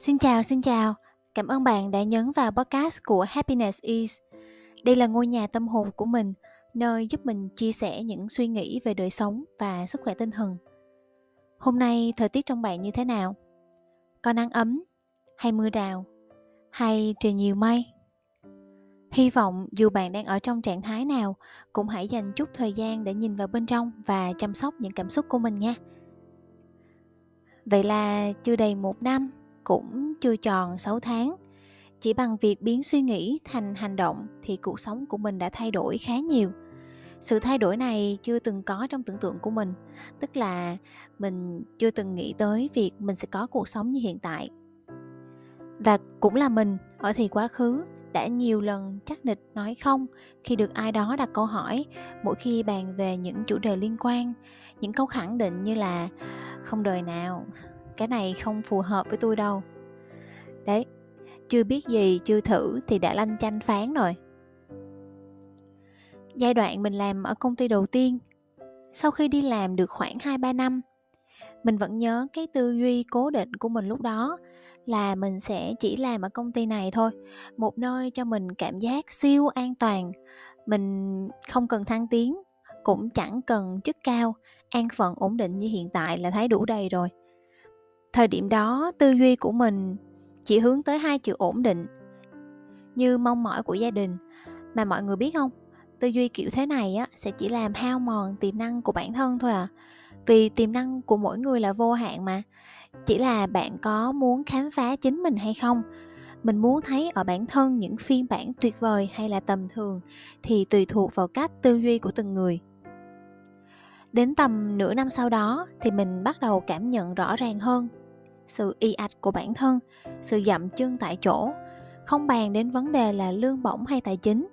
Xin chào, xin chào. Cảm ơn bạn đã nhấn vào podcast của Happiness Is. Đây là ngôi nhà tâm hồn của mình, nơi giúp mình chia sẻ những suy nghĩ về đời sống và sức khỏe tinh thần. Hôm nay thời tiết trong bạn như thế nào? Có nắng ấm hay mưa rào? Hay trời nhiều mây? Hy vọng dù bạn đang ở trong trạng thái nào, cũng hãy dành chút thời gian để nhìn vào bên trong và chăm sóc những cảm xúc của mình nha. Vậy là chưa đầy một năm cũng chưa tròn 6 tháng. Chỉ bằng việc biến suy nghĩ thành hành động thì cuộc sống của mình đã thay đổi khá nhiều. Sự thay đổi này chưa từng có trong tưởng tượng của mình, tức là mình chưa từng nghĩ tới việc mình sẽ có cuộc sống như hiện tại. Và cũng là mình ở thì quá khứ đã nhiều lần chắc nịch nói không khi được ai đó đặt câu hỏi mỗi khi bàn về những chủ đề liên quan những câu khẳng định như là không đời nào cái này không phù hợp với tôi đâu. Đấy, chưa biết gì, chưa thử thì đã lanh chanh phán rồi. Giai đoạn mình làm ở công ty đầu tiên, sau khi đi làm được khoảng 2-3 năm, mình vẫn nhớ cái tư duy cố định của mình lúc đó là mình sẽ chỉ làm ở công ty này thôi, một nơi cho mình cảm giác siêu an toàn. Mình không cần thăng tiến, cũng chẳng cần chức cao, an phận ổn định như hiện tại là thấy đủ đầy rồi thời điểm đó, tư duy của mình chỉ hướng tới hai chữ ổn định như mong mỏi của gia đình. Mà mọi người biết không? Tư duy kiểu thế này á, sẽ chỉ làm hao mòn tiềm năng của bản thân thôi à. Vì tiềm năng của mỗi người là vô hạn mà. Chỉ là bạn có muốn khám phá chính mình hay không? Mình muốn thấy ở bản thân những phiên bản tuyệt vời hay là tầm thường thì tùy thuộc vào cách tư duy của từng người đến tầm nửa năm sau đó thì mình bắt đầu cảm nhận rõ ràng hơn sự y ạch của bản thân, sự dậm chân tại chỗ. Không bàn đến vấn đề là lương bổng hay tài chính,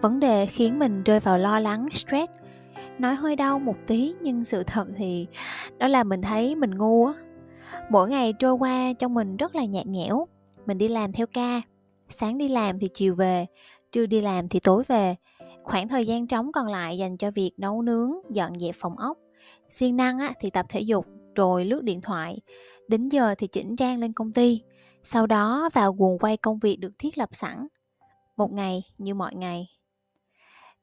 vấn đề khiến mình rơi vào lo lắng, stress. Nói hơi đau một tí nhưng sự thật thì đó là mình thấy mình ngu á. Mỗi ngày trôi qua trong mình rất là nhạt nhẽo. Mình đi làm theo ca, sáng đi làm thì chiều về, trưa đi làm thì tối về khoảng thời gian trống còn lại dành cho việc nấu nướng dọn dẹp phòng ốc. Siêng năng á, thì tập thể dục rồi lướt điện thoại. Đến giờ thì chỉnh trang lên công ty. Sau đó vào guồng quay công việc được thiết lập sẵn. Một ngày như mọi ngày.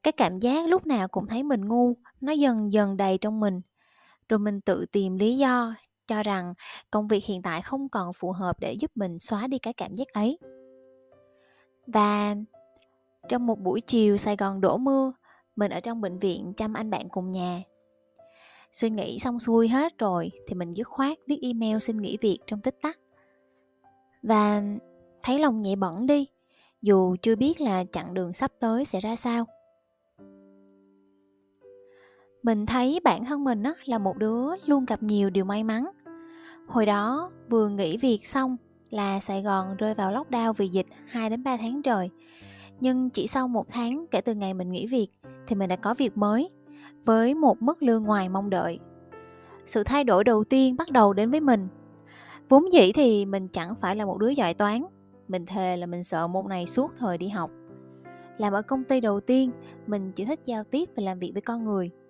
Cái cảm giác lúc nào cũng thấy mình ngu nó dần dần đầy trong mình. Rồi mình tự tìm lý do cho rằng công việc hiện tại không còn phù hợp để giúp mình xóa đi cái cảm giác ấy. Và trong một buổi chiều sài gòn đổ mưa mình ở trong bệnh viện chăm anh bạn cùng nhà. Suy nghĩ xong xuôi hết rồi thì mình dứt khoát viết email xin nghỉ việc trong tích tắc. Và thấy lòng nhẹ bẩn đi dù chưa biết là chặng đường sắp tới sẽ ra sao. Mình thấy bản thân mình á, là một đứa luôn gặp nhiều điều may mắn. Hồi đó vừa nghỉ việc xong là Sài Gòn rơi vào lockdown vì dịch 2 đến 3 tháng trời. Nhưng chỉ sau một tháng kể từ ngày mình nghỉ việc thì mình đã có việc mới với một mức lương ngoài mong đợi. Sự thay đổi đầu tiên bắt đầu đến với mình. Vốn dĩ thì mình chẳng phải là một đứa giỏi toán, mình thề là mình sợ môn này suốt thời đi học. Làm ở công ty đầu tiên, mình chỉ thích giao tiếp và làm việc với con người –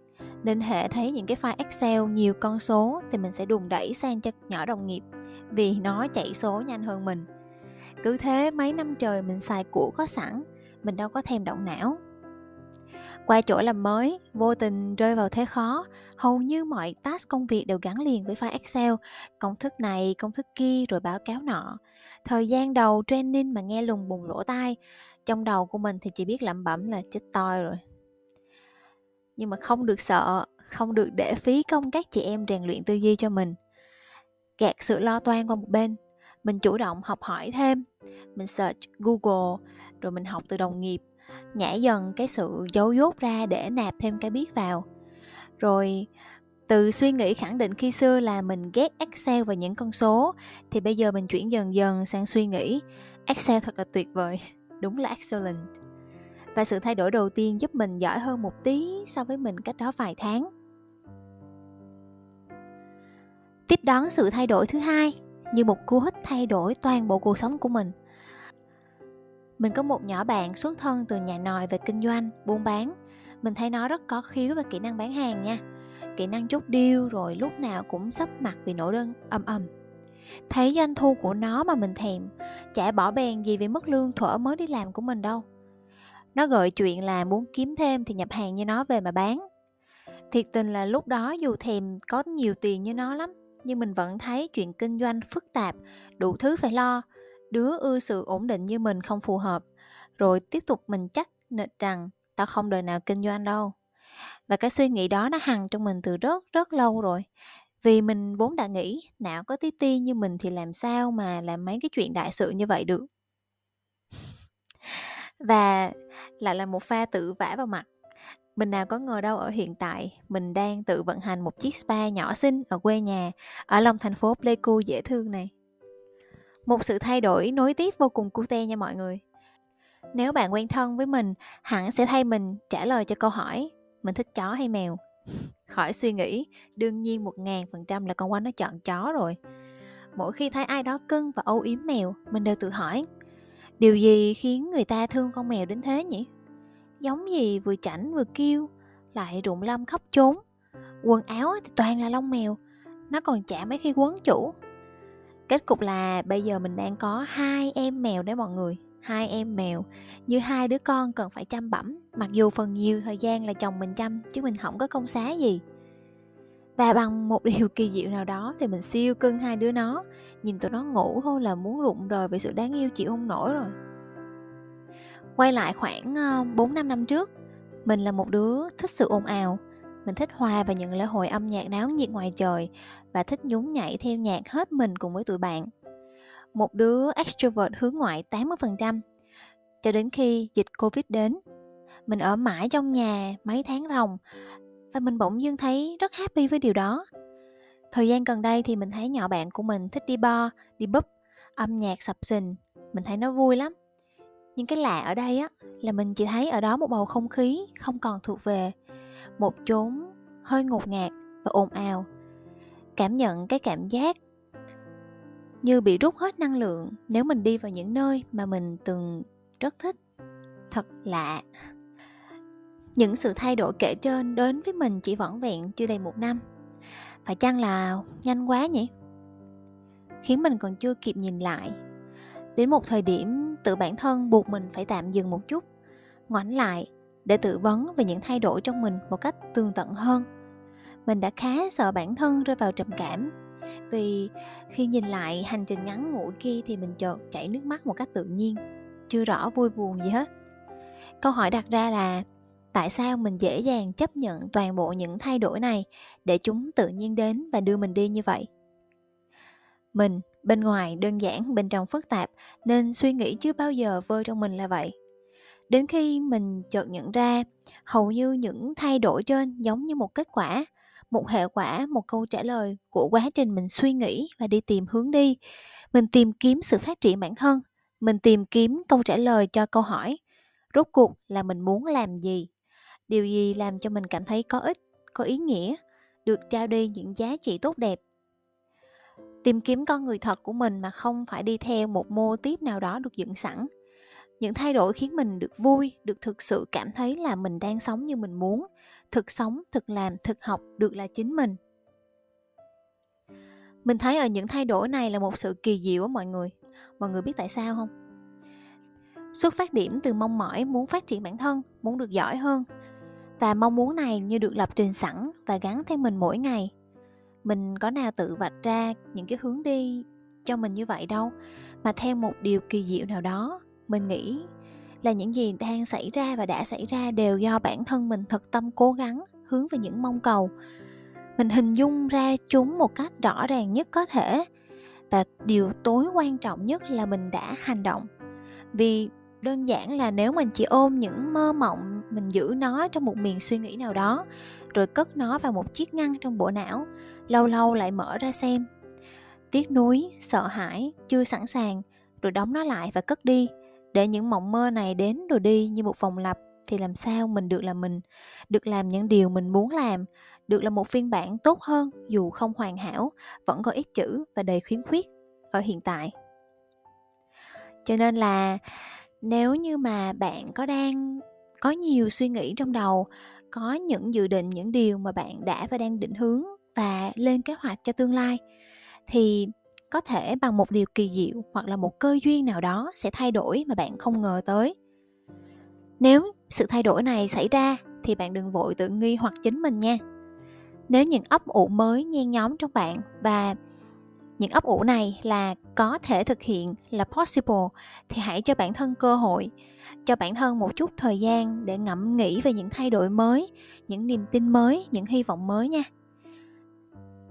nên hệ thấy những cái file Excel nhiều con số thì mình sẽ đùn đẩy sang cho nhỏ đồng nghiệp vì nó chạy số nhanh hơn mình. Cứ thế mấy năm trời mình xài cũ có sẵn, mình đâu có thèm động não. Qua chỗ làm mới, vô tình rơi vào thế khó, hầu như mọi task công việc đều gắn liền với file Excel, công thức này, công thức kia rồi báo cáo nọ. Thời gian đầu training mà nghe lùng bùng lỗ tai, trong đầu của mình thì chỉ biết lẩm bẩm là chết toi rồi nhưng mà không được sợ không được để phí công các chị em rèn luyện tư duy cho mình gạt sự lo toan qua một bên mình chủ động học hỏi thêm mình search google rồi mình học từ đồng nghiệp, nhả dần cái sự giấu dốt ra để nạp thêm cái biết vào. Rồi, từ suy nghĩ khẳng định khi xưa là mình ghét excel và những con số, thì bây giờ mình chuyển dần dần sang suy nghĩ, excel thật là tuyệt vời, đúng là excellent. Và sự thay đổi đầu tiên giúp mình giỏi hơn một tí so với mình cách đó vài tháng. Tiếp đón sự thay đổi thứ hai, như một cú hích thay đổi toàn bộ cuộc sống của mình mình có một nhỏ bạn xuất thân từ nhà nòi về kinh doanh, buôn bán. Mình thấy nó rất có khiếu và kỹ năng bán hàng nha. Kỹ năng chút điêu rồi lúc nào cũng sắp mặt vì nổ đơn âm ầm. thấy doanh thu của nó mà mình thèm, chả bỏ bèn gì vì mức lương thuở mới đi làm của mình đâu. Nó gợi chuyện là muốn kiếm thêm thì nhập hàng như nó về mà bán. Thiệt tình là lúc đó dù thèm có nhiều tiền như nó lắm, nhưng mình vẫn thấy chuyện kinh doanh phức tạp, đủ thứ phải lo đứa ưa sự ổn định như mình không phù hợp. Rồi tiếp tục mình chắc nịch rằng, tao không đời nào kinh doanh đâu. Và cái suy nghĩ đó nó hằng trong mình từ rất rất lâu rồi. Vì mình vốn đã nghĩ, não có tí ti như mình thì làm sao mà làm mấy cái chuyện đại sự như vậy được? Và lại là một pha tự vả vào mặt. Mình nào có ngờ đâu ở hiện tại, mình đang tự vận hành một chiếc spa nhỏ xinh ở quê nhà, ở lòng thành phố Pleiku dễ thương này một sự thay đổi nối tiếp vô cùng cute nha mọi người. Nếu bạn quen thân với mình, hẳn sẽ thay mình trả lời cho câu hỏi, mình thích chó hay mèo? Khỏi suy nghĩ, đương nhiên một ngàn phần trăm là con quanh nó chọn chó rồi. Mỗi khi thấy ai đó cưng và âu yếm mèo, mình đều tự hỏi, điều gì khiến người ta thương con mèo đến thế nhỉ? Giống gì vừa chảnh vừa kêu, lại rụng lông khóc trốn. Quần áo thì toàn là lông mèo, nó còn chả mấy khi quấn chủ kết cục là bây giờ mình đang có hai em mèo đấy mọi người, hai em mèo. Như hai đứa con cần phải chăm bẩm mặc dù phần nhiều thời gian là chồng mình chăm, chứ mình không có công xá gì. Và bằng một điều kỳ diệu nào đó thì mình siêu cưng hai đứa nó. Nhìn tụi nó ngủ thôi là muốn rụng rồi vì sự đáng yêu chịu không nổi rồi. Quay lại khoảng ờ, 4 năm năm trước, mình là một đứa thích sự ồn ào mình thích hòa vào những lễ hội âm nhạc náo nhiệt ngoài trời và thích nhún nhảy theo nhạc hết mình cùng với tụi bạn một đứa extrovert hướng ngoại 80%. Cho đến khi dịch Covid đến, mình ở mãi trong nhà mấy tháng ròng và mình bỗng dưng thấy rất happy với điều đó. Thời gian gần đây thì mình thấy nhỏ bạn của mình thích đi bar, đi pub, âm nhạc sập sình, mình thấy nó vui lắm. Nhưng cái lạ ở đây á, là mình chỉ thấy ở đó một bầu không khí không còn thuộc về. Một chốn hơi ngột ngạt và ồn ào. Cảm nhận cái cảm giác như bị rút hết năng lượng nếu mình đi vào những nơi mà mình từng rất thích. Thật lạ. Những sự thay đổi kể trên đến với mình chỉ vỏn vẹn chưa đầy một năm. Phải chăng là nhanh quá nhỉ? Khiến mình còn chưa kịp nhìn lại. Đến một thời điểm tự bản thân buộc mình phải tạm dừng một chút, ngoảnh lại để tự vấn về những thay đổi trong mình một cách tường tận hơn. Mình đã khá sợ bản thân rơi vào trầm cảm, vì khi nhìn lại hành trình ngắn ngủi kia thì mình chợt chảy nước mắt một cách tự nhiên, chưa rõ vui buồn gì hết. Câu hỏi đặt ra là tại sao mình dễ dàng chấp nhận toàn bộ những thay đổi này để chúng tự nhiên đến và đưa mình đi như vậy? Mình, bên ngoài đơn giản, bên trong phức tạp, nên suy nghĩ chưa bao giờ vơi trong mình là vậy. Đến khi mình chợt nhận ra, hầu như những thay đổi trên giống như một kết quả, một hệ quả, một câu trả lời của quá trình mình suy nghĩ và đi tìm hướng đi. Mình tìm kiếm sự phát triển bản thân, mình tìm kiếm câu trả lời cho câu hỏi, rốt cuộc là mình muốn làm gì? Điều gì làm cho mình cảm thấy có ích, có ý nghĩa, được trao đi những giá trị tốt đẹp? Tìm kiếm con người thật của mình mà không phải đi theo một mô tiếp nào đó được dựng sẵn. Những thay đổi khiến mình được vui, được thực sự cảm thấy là mình đang sống như mình muốn. Thực sống, thực làm, thực học được là chính mình. Mình thấy ở những thay đổi này là một sự kỳ diệu á mọi người. Mọi người biết tại sao không? Xuất phát điểm từ mong mỏi muốn phát triển bản thân, muốn được giỏi hơn. Và mong muốn này như được lập trình sẵn và gắn theo mình mỗi ngày mình có nào tự vạch ra những cái hướng đi cho mình như vậy đâu, mà theo một điều kỳ diệu nào đó, mình nghĩ là những gì đang xảy ra và đã xảy ra đều do bản thân mình thật tâm cố gắng hướng về những mong cầu. Mình hình dung ra chúng một cách rõ ràng nhất có thể, và điều tối quan trọng nhất là mình đã hành động. Vì đơn giản là nếu mình chỉ ôm những mơ mộng, mình giữ nó trong một miền suy nghĩ nào đó rồi cất nó vào một chiếc ngăn trong bộ não, lâu lâu lại mở ra xem. Tiếc nuối, sợ hãi, chưa sẵn sàng, rồi đóng nó lại và cất đi. Để những mộng mơ này đến rồi đi như một vòng lặp, thì làm sao mình được là mình, được làm những điều mình muốn làm, được là một phiên bản tốt hơn dù không hoàn hảo, vẫn có ít chữ và đầy khiếm khuyết ở hiện tại. Cho nên là nếu như mà bạn có đang có nhiều suy nghĩ trong đầu có những dự định, những điều mà bạn đã và đang định hướng và lên kế hoạch cho tương lai. Thì có thể bằng một điều kỳ diệu hoặc là một cơ duyên nào đó sẽ thay đổi mà bạn không ngờ tới. Nếu sự thay đổi này xảy ra thì bạn đừng vội tự nghi hoặc chính mình nha. Nếu những ấp ủ mới nhen nhóm trong bạn và những ấp ủ này là có thể thực hiện là possible, thì hãy cho bản thân cơ hội, cho bản thân một chút thời gian để ngẫm nghĩ về những thay đổi mới, những niềm tin mới, những hy vọng mới nha.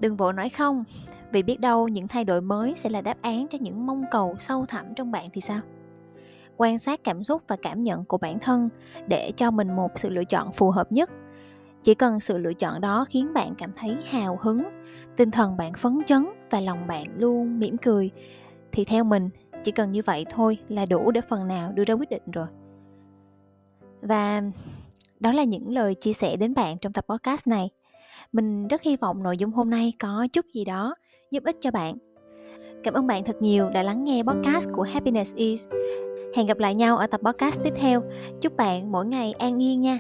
Đừng vội nói không, vì biết đâu những thay đổi mới sẽ là đáp án cho những mong cầu sâu thẳm trong bạn thì sao? Quan sát cảm xúc và cảm nhận của bản thân để cho mình một sự lựa chọn phù hợp nhất. Chỉ cần sự lựa chọn đó khiến bạn cảm thấy hào hứng, tinh thần bạn phấn chấn và lòng bạn luôn mỉm cười. Thì theo mình, chỉ cần như vậy thôi là đủ để phần nào đưa ra quyết định rồi. Và đó là những lời chia sẻ đến bạn trong tập podcast này. Mình rất hy vọng nội dung hôm nay có chút gì đó giúp ích cho bạn. Cảm ơn bạn thật nhiều đã lắng nghe podcast của happiness is. Hẹn gặp lại nhau ở tập podcast tiếp theo. Chúc bạn mỗi ngày an yên nha.